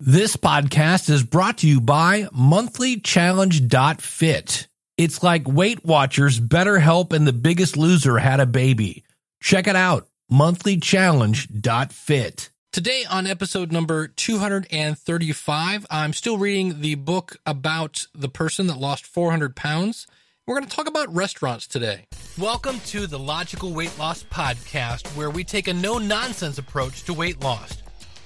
This podcast is brought to you by monthlychallenge.fit. It's like Weight Watchers, BetterHelp, and The Biggest Loser had a baby. Check it out, monthlychallenge.fit. Today, on episode number 235, I'm still reading the book about the person that lost 400 pounds. We're going to talk about restaurants today. Welcome to the Logical Weight Loss Podcast, where we take a no nonsense approach to weight loss.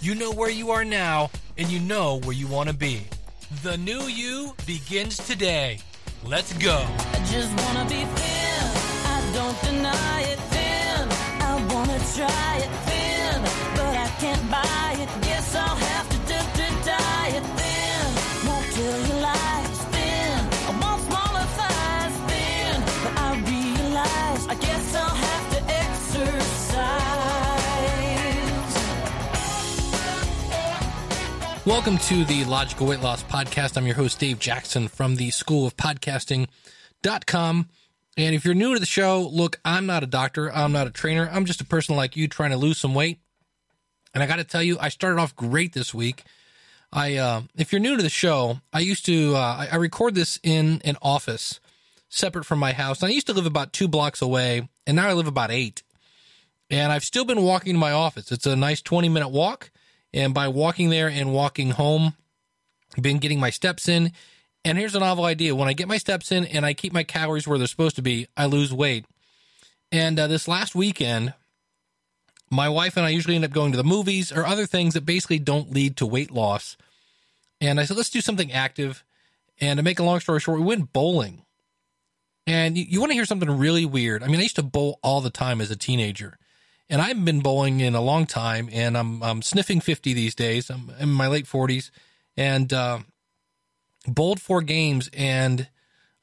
You know where you are now, and you know where you want to be. The new you begins today. Let's go. I just wanna be thin. I don't deny it thin. I wanna try it thin, but I can't buy it. I'll Welcome to the Logical Weight Loss Podcast. I'm your host, Dave Jackson from the School of Podcasting.com. And if you're new to the show, look, I'm not a doctor, I'm not a trainer, I'm just a person like you trying to lose some weight. And I got to tell you, I started off great this week. I, uh, if you're new to the show, I used to, uh, I, record this in an office separate from my house. And I used to live about two blocks away, and now I live about eight. And I've still been walking to my office. It's a nice 20 minute walk. And by walking there and walking home, been getting my steps in. And here's a novel idea when I get my steps in and I keep my calories where they're supposed to be, I lose weight. And uh, this last weekend, my wife and I usually end up going to the movies or other things that basically don't lead to weight loss. And I said, let's do something active. And to make a long story short, we went bowling. And you, you want to hear something really weird? I mean, I used to bowl all the time as a teenager. And I haven't been bowling in a long time, and I'm, I'm sniffing 50 these days. I'm in my late 40s. And uh, bowled four games, and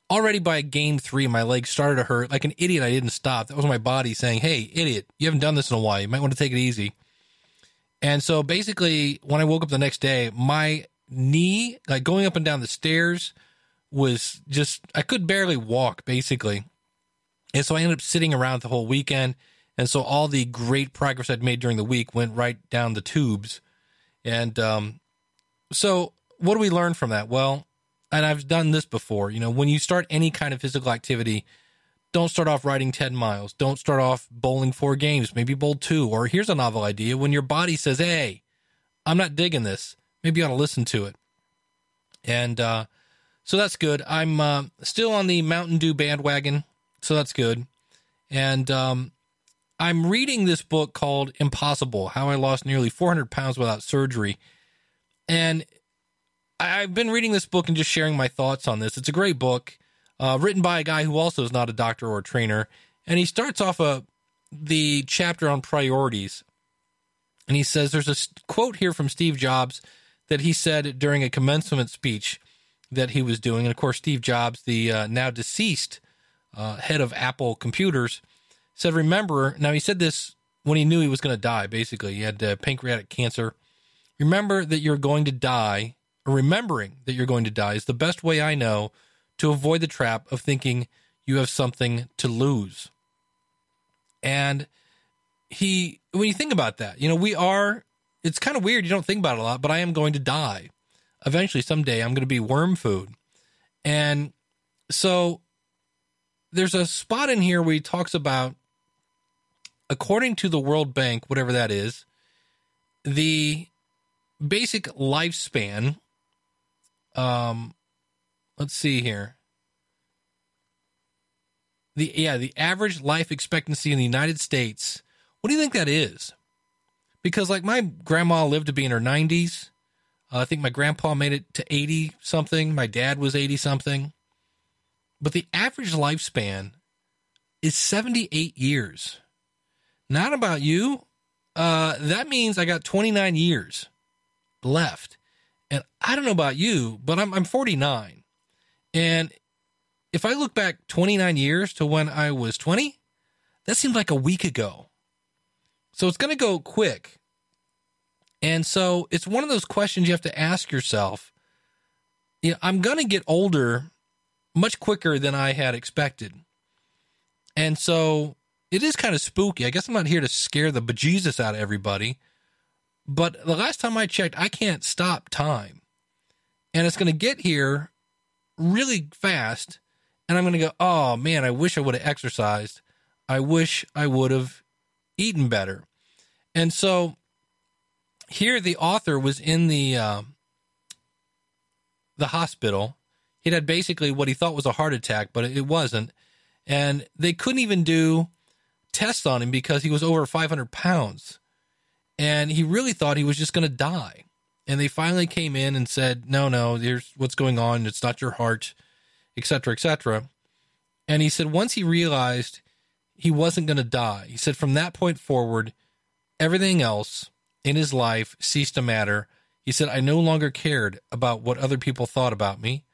already by game three, my legs started to hurt. Like an idiot, I didn't stop. That was my body saying, Hey, idiot, you haven't done this in a while. You might want to take it easy. And so basically, when I woke up the next day, my knee, like going up and down the stairs, was just, I could barely walk, basically. And so I ended up sitting around the whole weekend. And so all the great progress I'd made during the week went right down the tubes. And um, so what do we learn from that? Well, and I've done this before, you know, when you start any kind of physical activity, don't start off riding 10 miles. Don't start off bowling four games, maybe bowl two. Or here's a novel idea when your body says, Hey, I'm not digging this. Maybe you ought to listen to it. And uh, so that's good. I'm uh, still on the Mountain Dew bandwagon. So that's good. And um, I'm reading this book called Impossible How I Lost Nearly 400 Pounds Without Surgery. And I've been reading this book and just sharing my thoughts on this. It's a great book, uh, written by a guy who also is not a doctor or a trainer, and he starts off a the chapter on priorities, and he says there's a quote here from Steve Jobs that he said during a commencement speech that he was doing, and of course Steve Jobs, the uh, now deceased uh, head of Apple Computers, said, "Remember." Now he said this when he knew he was going to die. Basically, he had uh, pancreatic cancer. Remember that you're going to die or remembering that you're going to die is the best way I know to avoid the trap of thinking you have something to lose. And he, when you think about that, you know, we are, it's kind of weird. You don't think about it a lot, but I am going to die. Eventually, someday, I'm going to be worm food. And so there's a spot in here where he talks about, according to the World Bank, whatever that is, the basic lifespan um let's see here. The yeah the average life expectancy in the united states. What do you think that is? Because like my grandma lived to be in her 90s uh, i think my grandpa made it to 80 something my dad was 80 something but the average lifespan is 78 years not about you uh, that means i got 29 years left And I don't know about you, but I'm, I'm 49. And if I look back 29 years to when I was 20, that seemed like a week ago. So it's going to go quick. And so it's one of those questions you have to ask yourself. You know, I'm going to get older much quicker than I had expected. And so it is kind of spooky. I guess I'm not here to scare the bejesus out of everybody. But the last time I checked, I can't stop time. And it's going to get here really fast. And I'm going to go, oh man, I wish I would have exercised. I wish I would have eaten better. And so here the author was in the uh, the hospital. He'd had basically what he thought was a heart attack, but it wasn't. And they couldn't even do tests on him because he was over 500 pounds. And he really thought he was just going to die. And they finally came in and said, no, no, there's what's going on. It's not your heart, etc., etc. And he said, once he realized he wasn't going to die, he said, from that point forward, everything else in his life ceased to matter. He said, I no longer cared about what other people thought about me.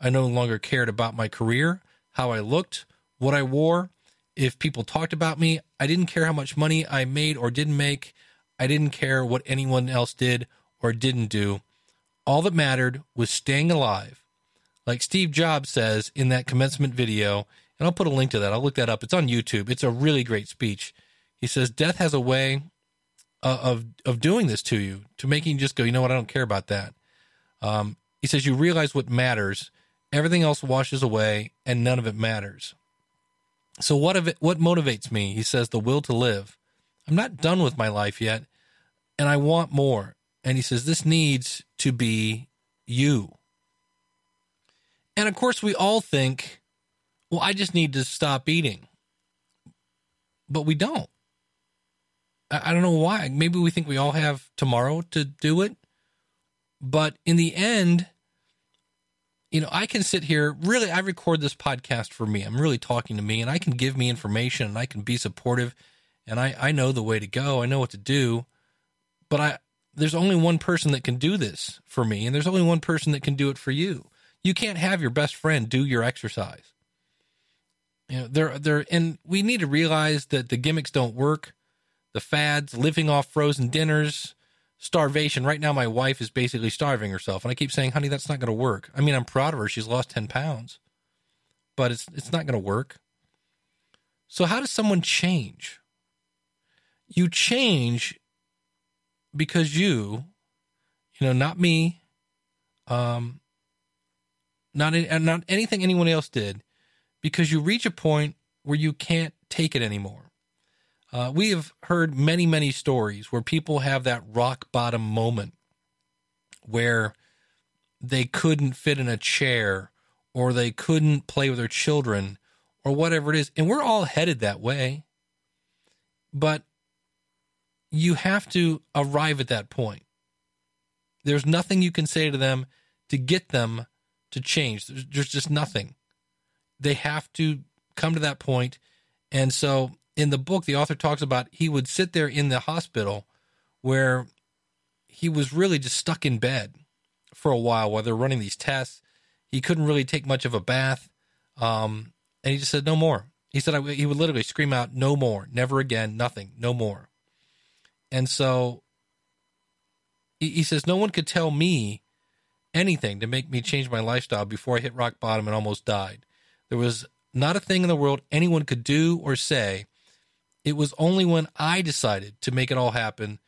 I no longer cared about my career, how I looked, what I wore. If people talked about me, I didn't care how much money I made or didn't make. I didn't care what anyone else did or didn't do. All that mattered was staying alive. Like Steve Jobs says in that commencement video, and I'll put a link to that. I'll look that up. It's on YouTube. It's a really great speech. He says, Death has a way uh, of, of doing this to you, to making you just go, you know what, I don't care about that. Um, he says, You realize what matters. Everything else washes away, and none of it matters. So what of it, what motivates me? He says the will to live. I'm not done with my life yet, and I want more. And he says this needs to be you. And of course, we all think, well, I just need to stop eating, but we don't. I, I don't know why. Maybe we think we all have tomorrow to do it, but in the end, you know, I can sit here, really, I record this podcast for me. I'm really talking to me, and I can give me information and I can be supportive, and I, I know the way to go. I know what to do. But I there's only one person that can do this for me, and there's only one person that can do it for you. You can't have your best friend do your exercise. You know, there there and we need to realize that the gimmicks don't work. The fads, living off frozen dinners, starvation. Right now, my wife is basically starving herself, and I keep saying, "Honey, that's not going to work." I mean, I'm proud of her; she's lost ten pounds, but it's it's not going to work. So, how does someone change? You change because you, you know, not me, um, not not anything anyone else did, because you reach a point where you can't take it anymore. Uh, we have heard many, many stories where people have that rock bottom moment where they couldn't fit in a chair or they couldn't play with their children or whatever it is. And we're all headed that way. But you have to arrive at that point. There's nothing you can say to them to get them to change. There's, there's just nothing. They have to come to that point. And so in the book, the author talks about he would sit there in the hospital where he was really just stuck in bed for a while while they're running these tests. He couldn't really take much of a bath. Um, and he just said, no more. He said, I, he would literally scream out, no more, never again, nothing, no more. And so he, he says, no one could tell me anything to make me change my lifestyle before I hit rock bottom and almost died. There was not a thing in the world anyone could do or say it was only when I decided to make it all happen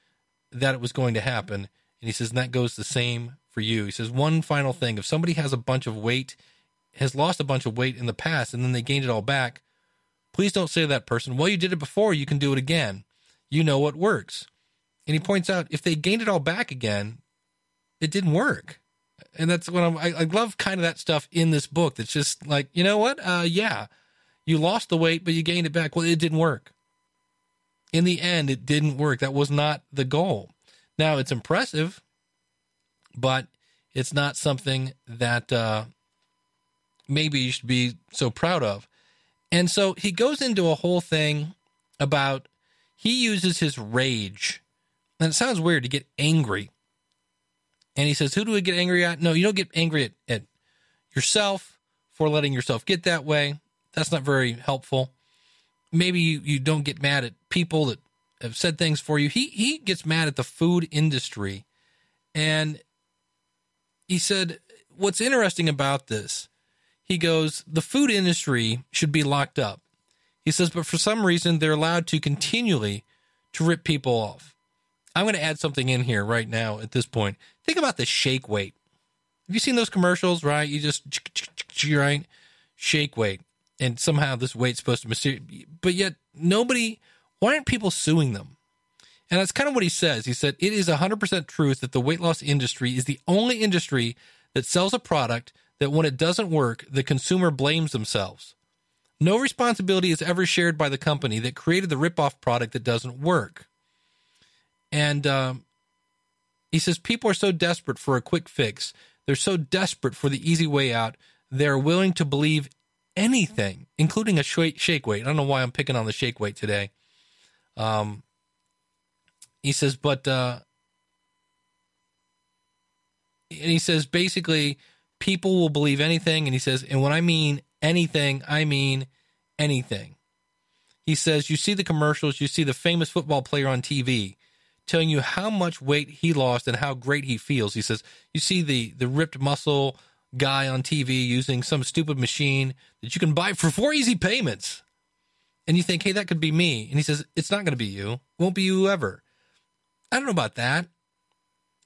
that it was going to happen. And he says, and that goes the same for you. He says, one final thing if somebody has a bunch of weight, has lost a bunch of weight in the past, and then they gained it all back, please don't say to that person, well, you did it before, you can do it again. You know what works. And he points out, if they gained it all back again, it didn't work. And that's what I'm, I, I love kind of that stuff in this book. That's just like, you know what? Uh, yeah, you lost the weight, but you gained it back. Well, it didn't work in the end, it didn't work. That was not the goal. Now, it's impressive, but it's not something that uh, maybe you should be so proud of. And so he goes into a whole thing about he uses his rage. And it sounds weird to get angry. And he says, Who do we get angry at? No, you don't get angry at, at yourself for letting yourself get that way. That's not very helpful. Maybe you, you don't get mad at people that have said things for you. He he gets mad at the food industry. And he said, What's interesting about this, he goes, the food industry should be locked up. He says, but for some reason they're allowed to continually to rip people off. I'm going to add something in here right now at this point. Think about the shake weight. Have you seen those commercials, right? You just right shake weight, and somehow this weight's supposed to but yet nobody. Why aren't people suing them? And that's kind of what he says. He said it is 100% truth that the weight loss industry is the only industry that sells a product that when it doesn't work, the consumer blames themselves. No responsibility is ever shared by the company that created the ripoff product that doesn't work. And um, he says people are so desperate for a quick fix. They're so desperate for the easy way out. They're willing to believe anything, including a shake weight. I don't know why I'm picking on the shake weight today. Um, he says, but uh, and he says basically people will believe anything. And he says, and when I mean anything, I mean anything. He says, you see the commercials, you see the famous football player on TV telling you how much weight he lost and how great he feels. He says, you see the, the ripped muscle guy on TV using some stupid machine that you can buy for four easy payments. And you think, hey, that could be me. And he says, it's not going to be you. It won't be you ever. I don't know about that,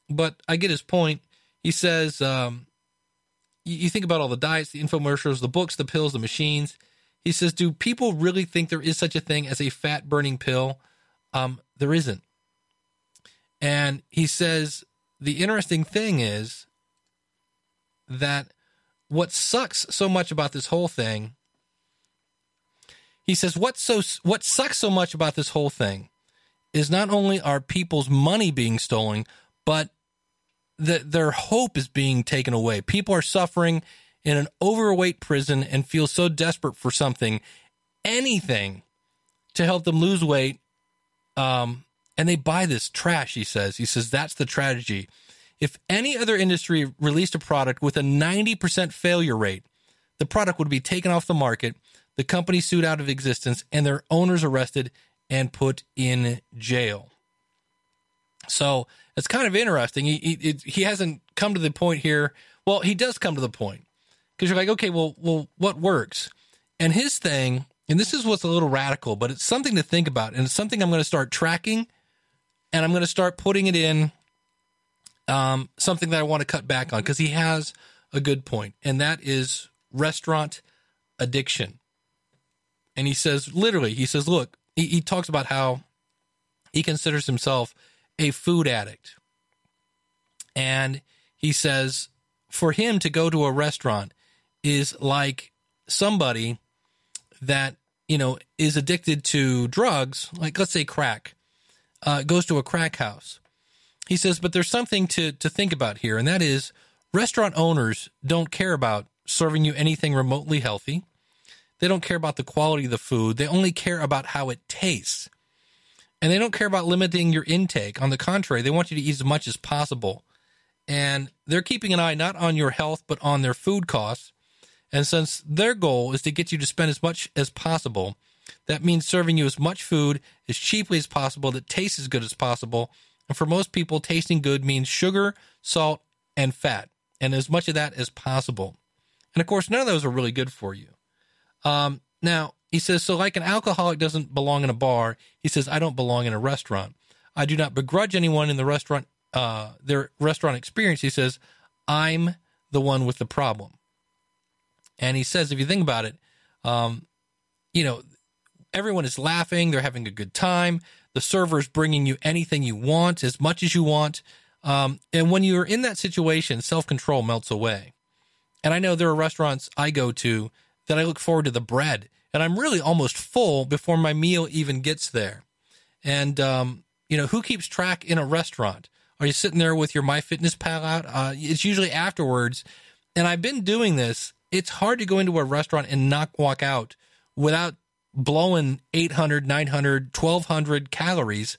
but I get his point. He says, um, you think about all the diets, the infomercials, the books, the pills, the machines. He says, do people really think there is such a thing as a fat burning pill? Um, there isn't. And he says, the interesting thing is that what sucks so much about this whole thing, he says, what so what sucks so much about this whole thing is not only are people's money being stolen, but that their hope is being taken away. People are suffering in an overweight prison and feel so desperate for something, anything to help them lose weight. Um, and they buy this trash, he says. He says that's the tragedy. If any other industry released a product with a 90% failure rate, the product would be taken off the market, the company sued out of existence, and their owners arrested and put in jail. So it's kind of interesting. He, he, he hasn't come to the point here. Well, he does come to the point because you're like, okay, well, well, what works? And his thing, and this is what's a little radical, but it's something to think about, and it's something I'm going to start tracking, and I'm going to start putting it in um, something that I want to cut back on because he has a good point, and that is restaurant addiction. And he says, literally, he says, look, he, he talks about how he considers himself a food addict. And he says for him to go to a restaurant is like somebody that, you know, is addicted to drugs, like let's say crack, uh, goes to a crack house. He says, but there's something to, to think about here, and that is restaurant owners don't care about serving you anything remotely healthy. They don't care about the quality of the food. They only care about how it tastes. And they don't care about limiting your intake. On the contrary, they want you to eat as much as possible. And they're keeping an eye not on your health, but on their food costs. And since their goal is to get you to spend as much as possible, that means serving you as much food as cheaply as possible that tastes as good as possible. And for most people, tasting good means sugar, salt, and fat, and as much of that as possible. And of course, none of those are really good for you. Um, now, he says, so like an alcoholic doesn't belong in a bar, he says, I don't belong in a restaurant. I do not begrudge anyone in the restaurant, uh, their restaurant experience. He says, I'm the one with the problem. And he says, if you think about it, um, you know, everyone is laughing, they're having a good time. The server is bringing you anything you want, as much as you want. Um, and when you're in that situation, self control melts away. And I know there are restaurants I go to that I look forward to the bread and I'm really almost full before my meal even gets there. And um, you know, who keeps track in a restaurant? Are you sitting there with your MyFitnessPal out? Uh, it's usually afterwards. And I've been doing this. It's hard to go into a restaurant and not walk out without blowing 800, 900, 1200 calories.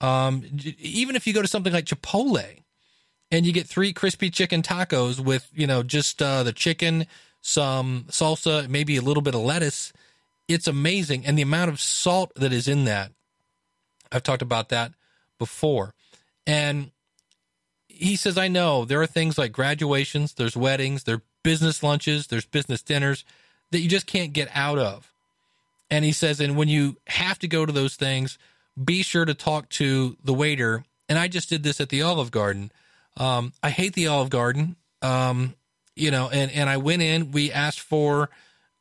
Um, even if you go to something like Chipotle, and you get three crispy chicken tacos with you know just uh, the chicken, some salsa, maybe a little bit of lettuce. It's amazing, and the amount of salt that is in that. I've talked about that before, and he says, I know there are things like graduations, there's weddings, there's business lunches, there's business dinners that you just can't get out of. And he says, and when you have to go to those things, be sure to talk to the waiter. And I just did this at the Olive Garden. Um, I hate the Olive Garden. Um, you know, and, and I went in, we asked for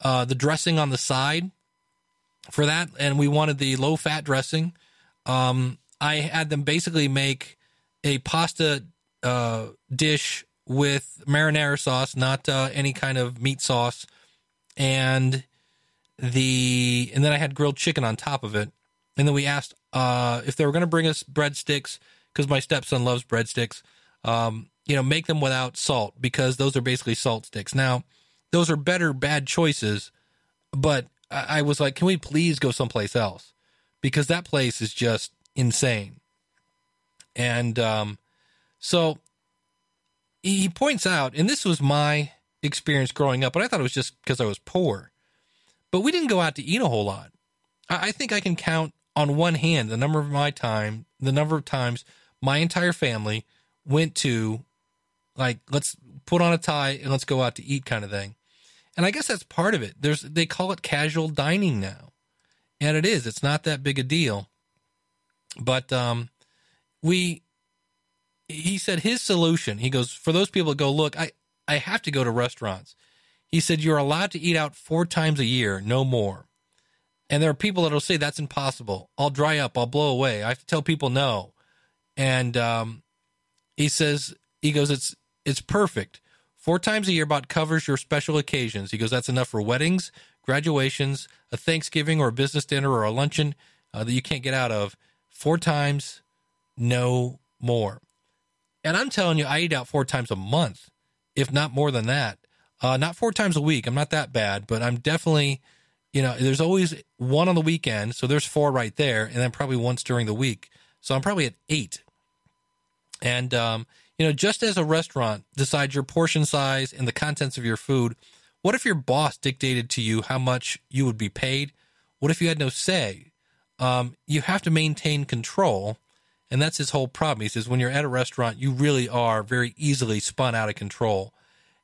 uh, the dressing on the side for that, and we wanted the low fat dressing. Um, I had them basically make a pasta uh, dish with marinara sauce, not uh, any kind of meat sauce, and the and then I had grilled chicken on top of it. And then we asked uh, if they were going to bring us breadsticks because my stepson loves breadsticks. Um, you know, make them without salt because those are basically salt sticks. Now, those are better bad choices, but I, I was like, can we please go someplace else because that place is just insane. And um, so he points out, and this was my experience growing up, but I thought it was just because I was poor. But we didn't go out to eat a whole lot. I, I think I can count on one hand the number of my time, the number of times my entire family went to, like, let's put on a tie and let's go out to eat kind of thing. And I guess that's part of it. There's they call it casual dining now, and it is. It's not that big a deal. But um, we he said his solution, he goes, for those people that go, look, I, I have to go to restaurants. He said, you're allowed to eat out four times a year, no more. And there are people that'll say that's impossible. I'll dry up. I'll blow away. I have to tell people no. And um, he says, he goes, it's it's perfect. Four times a year about covers your special occasions. He goes, that's enough for weddings, graduations, a Thanksgiving or a business dinner or a luncheon uh, that you can't get out of. Four times, no more. And I'm telling you, I eat out four times a month, if not more than that. Uh, not four times a week. I'm not that bad, but I'm definitely, you know, there's always one on the weekend. So there's four right there. And then probably once during the week. So I'm probably at eight. And, um, you know, just as a restaurant decides your portion size and the contents of your food, what if your boss dictated to you how much you would be paid? What if you had no say? Um, you have to maintain control and that's his whole problem. He says, when you're at a restaurant, you really are very easily spun out of control.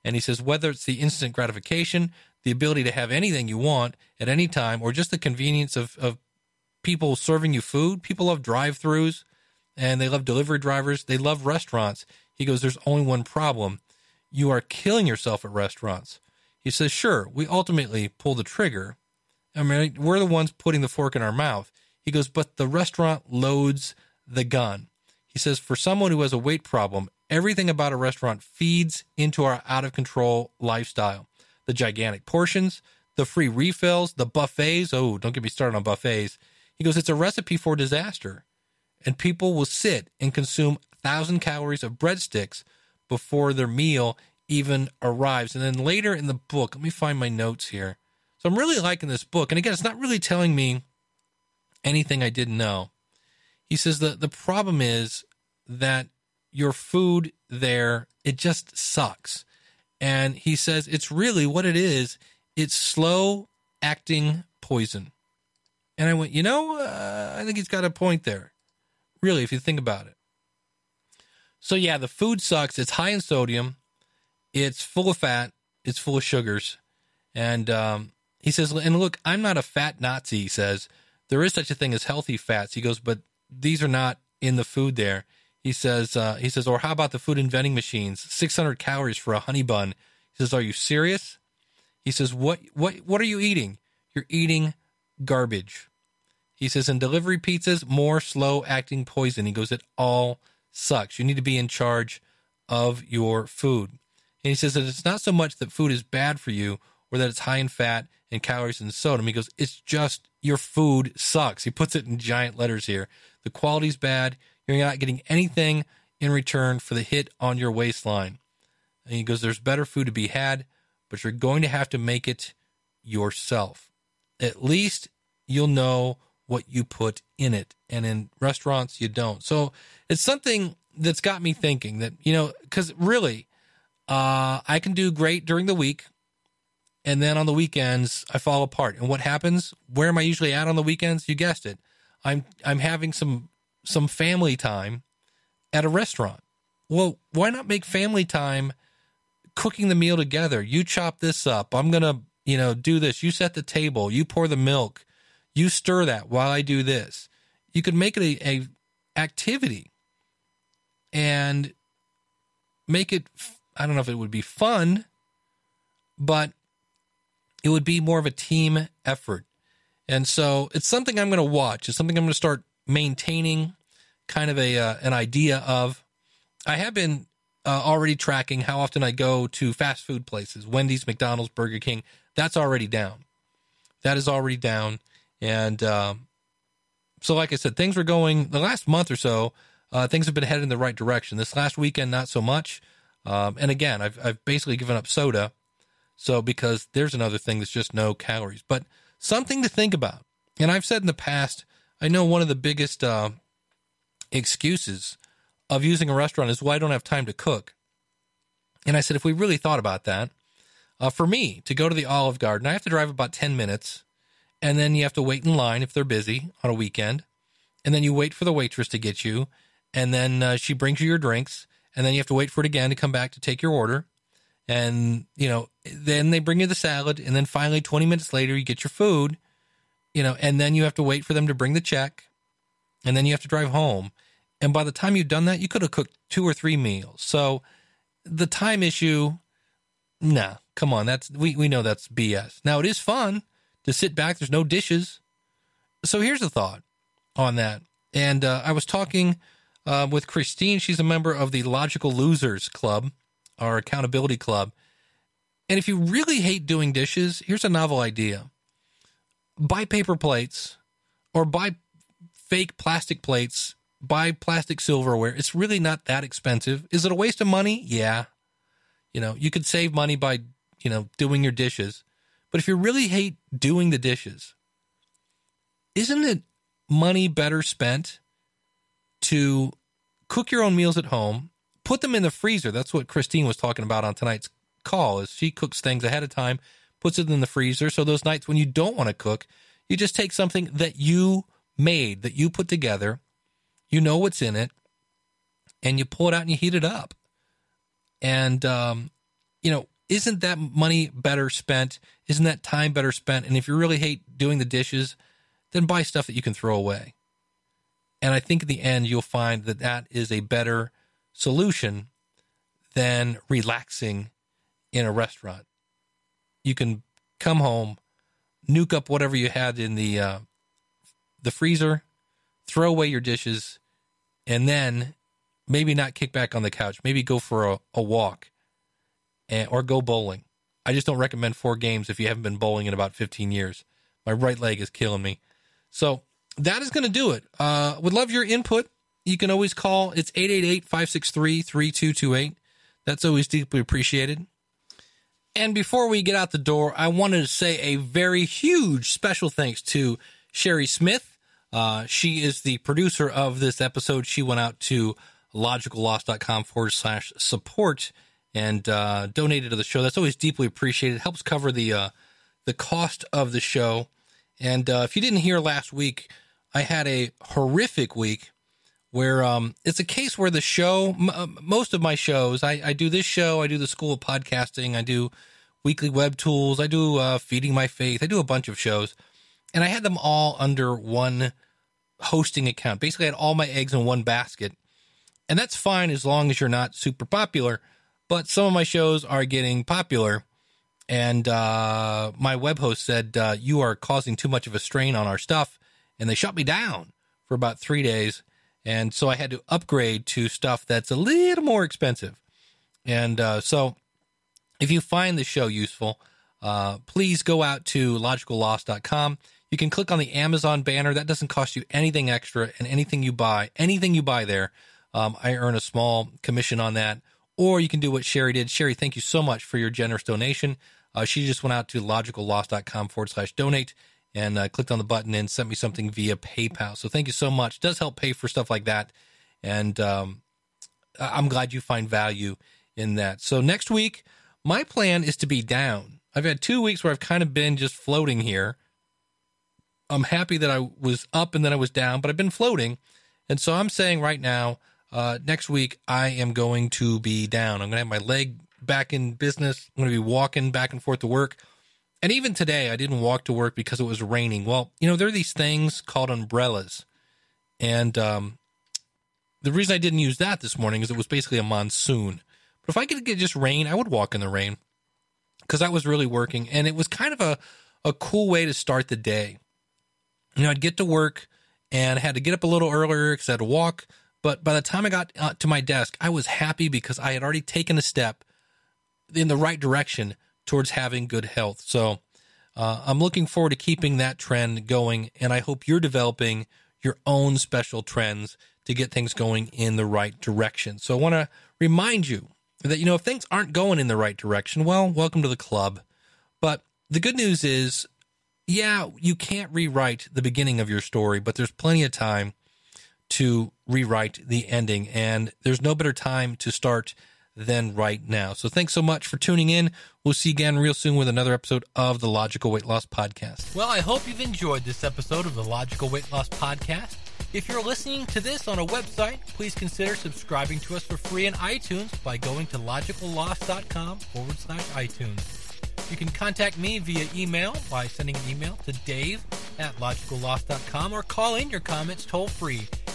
And he says, whether it's the instant gratification, the ability to have anything you want at any time, or just the convenience of, of people serving you food, people love drive throughs and they love delivery drivers. They love restaurants. He goes, there's only one problem. You are killing yourself at restaurants. He says, sure, we ultimately pull the trigger. I mean, we're the ones putting the fork in our mouth. He goes, but the restaurant loads the gun. He says, for someone who has a weight problem, everything about a restaurant feeds into our out of control lifestyle. The gigantic portions, the free refills, the buffets. Oh, don't get me started on buffets. He goes, it's a recipe for disaster. And people will sit and consume 1,000 calories of breadsticks before their meal even arrives. And then later in the book, let me find my notes here. So I'm really liking this book. And again, it's not really telling me anything I didn't know. He says the the problem is that your food there it just sucks. And he says it's really what it is. It's slow acting poison. And I went, you know, uh, I think he's got a point there. Really, if you think about it. So yeah, the food sucks. It's high in sodium. It's full of fat. It's full of sugars. And um, he says, and look, I'm not a fat Nazi. He says there is such a thing as healthy fats. He goes, but these are not in the food there. He says, uh, he says, or how about the food and vending machines? 600 calories for a honey bun. He says, are you serious? He says, what, what, what are you eating? You're eating garbage. He says, in delivery pizzas, more slow acting poison. He goes, it all sucks. You need to be in charge of your food. And he says that it's not so much that food is bad for you or that it's high in fat and calories and sodium. He goes, it's just your food sucks. He puts it in giant letters here. The quality's bad. You're not getting anything in return for the hit on your waistline. And he goes, There's better food to be had, but you're going to have to make it yourself. At least you'll know what you put in it. And in restaurants, you don't. So it's something that's got me thinking that you know because really, uh, I can do great during the week, and then on the weekends I fall apart. And what happens? Where am I usually at on the weekends? You guessed it. I'm I'm having some some family time at a restaurant. Well, why not make family time cooking the meal together? You chop this up. I'm to, you know, do this. You set the table. You pour the milk. You stir that while I do this. You could make it a, a activity and make it I don't know if it would be fun, but it would be more of a team effort. And so it's something I'm going to watch. It's something I'm going to start maintaining kind of a uh, an idea of. I have been uh, already tracking how often I go to fast food places, Wendy's, McDonald's, Burger King. That's already down. That is already down, and um, so like I said, things were going the last month or so. Uh, things have been headed in the right direction. This last weekend, not so much. Um, and again, I've I've basically given up soda, so because there's another thing that's just no calories, but something to think about. And I've said in the past, I know one of the biggest uh, excuses of using a restaurant is, well, I don't have time to cook. And I said, if we really thought about that, uh, for me to go to the Olive Garden, I have to drive about 10 minutes. And then you have to wait in line if they're busy on a weekend. And then you wait for the waitress to get you. And then uh, she brings you your drinks. And then you have to wait for it again to come back to take your order. And, you know, then they bring you the salad. And then finally, 20 minutes later, you get your food, you know, and then you have to wait for them to bring the check. And then you have to drive home. And by the time you've done that, you could have cooked two or three meals. So the time issue, nah, come on. That's we, we know that's BS. Now it is fun to sit back. There's no dishes. So here's a thought on that. And uh, I was talking uh, with Christine. She's a member of the Logical Losers Club, our accountability club. And if you really hate doing dishes, here's a novel idea buy paper plates or buy fake plastic plates buy plastic silverware. It's really not that expensive. Is it a waste of money? Yeah. You know, you could save money by, you know, doing your dishes. But if you really hate doing the dishes, isn't it money better spent to cook your own meals at home, put them in the freezer? That's what Christine was talking about on tonight's call is she cooks things ahead of time, puts it in the freezer. So those nights when you don't want to cook, you just take something that you made, that you put together, you know what's in it, and you pull it out and you heat it up. And, um, you know, isn't that money better spent? Isn't that time better spent? And if you really hate doing the dishes, then buy stuff that you can throw away. And I think in the end, you'll find that that is a better solution than relaxing in a restaurant. You can come home, nuke up whatever you had in the uh, the freezer, throw away your dishes, and then maybe not kick back on the couch. Maybe go for a, a walk and, or go bowling. I just don't recommend four games if you haven't been bowling in about 15 years. My right leg is killing me. So that is going to do it. Uh, would love your input. You can always call. It's 888 563 3228. That's always deeply appreciated. And before we get out the door, I wanted to say a very huge special thanks to Sherry Smith uh, she is the producer of this episode. She went out to logicalloss.com forward slash support and uh, donated to the show. That's always deeply appreciated. It helps cover the uh, the cost of the show. And uh, if you didn't hear last week, I had a horrific week where um, it's a case where the show, m- uh, most of my shows, I, I, do this show, I do the School of Podcasting, I do weekly web tools, I do uh, Feeding My Faith, I do a bunch of shows, and I had them all under one hosting account. Basically, I had all my eggs in one basket. And that's fine as long as you're not super popular. But some of my shows are getting popular. And uh, my web host said, uh, You are causing too much of a strain on our stuff. And they shut me down for about three days. And so I had to upgrade to stuff that's a little more expensive. And uh, so if you find the show useful, uh, please go out to logicalloss.com you can click on the Amazon banner. That doesn't cost you anything extra, and anything you buy, anything you buy there, um, I earn a small commission on that. Or you can do what Sherry did. Sherry, thank you so much for your generous donation. Uh, she just went out to logicalloss.com forward slash donate and uh, clicked on the button and sent me something via PayPal. So thank you so much. It does help pay for stuff like that. And um, I'm glad you find value in that. So next week, my plan is to be down. I've had two weeks where I've kind of been just floating here. I'm happy that I was up and then I was down, but I've been floating. And so I'm saying right now, uh, next week, I am going to be down. I'm going to have my leg back in business. I'm going to be walking back and forth to work. And even today, I didn't walk to work because it was raining. Well, you know, there are these things called umbrellas. And um, the reason I didn't use that this morning is it was basically a monsoon. But if I could get just rain, I would walk in the rain because I was really working. And it was kind of a, a cool way to start the day. You know, I'd get to work and I had to get up a little earlier because I had to walk. But by the time I got uh, to my desk, I was happy because I had already taken a step in the right direction towards having good health. So uh, I'm looking forward to keeping that trend going. And I hope you're developing your own special trends to get things going in the right direction. So I want to remind you that, you know, if things aren't going in the right direction, well, welcome to the club. But the good news is yeah, you can't rewrite the beginning of your story, but there's plenty of time to rewrite the ending. And there's no better time to start than right now. So thanks so much for tuning in. We'll see you again real soon with another episode of the Logical Weight Loss Podcast. Well, I hope you've enjoyed this episode of the Logical Weight Loss Podcast. If you're listening to this on a website, please consider subscribing to us for free in iTunes by going to logicalloss.com forward slash iTunes. You can contact me via email by sending an email to dave at logicalloss.com or call in your comments toll free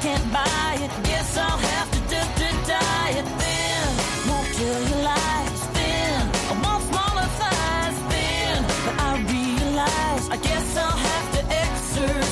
can't buy it. Guess I'll have to d -d die it then. Won't tell you lies then. I want smaller thighs then. But I realize I guess I'll have to exercise.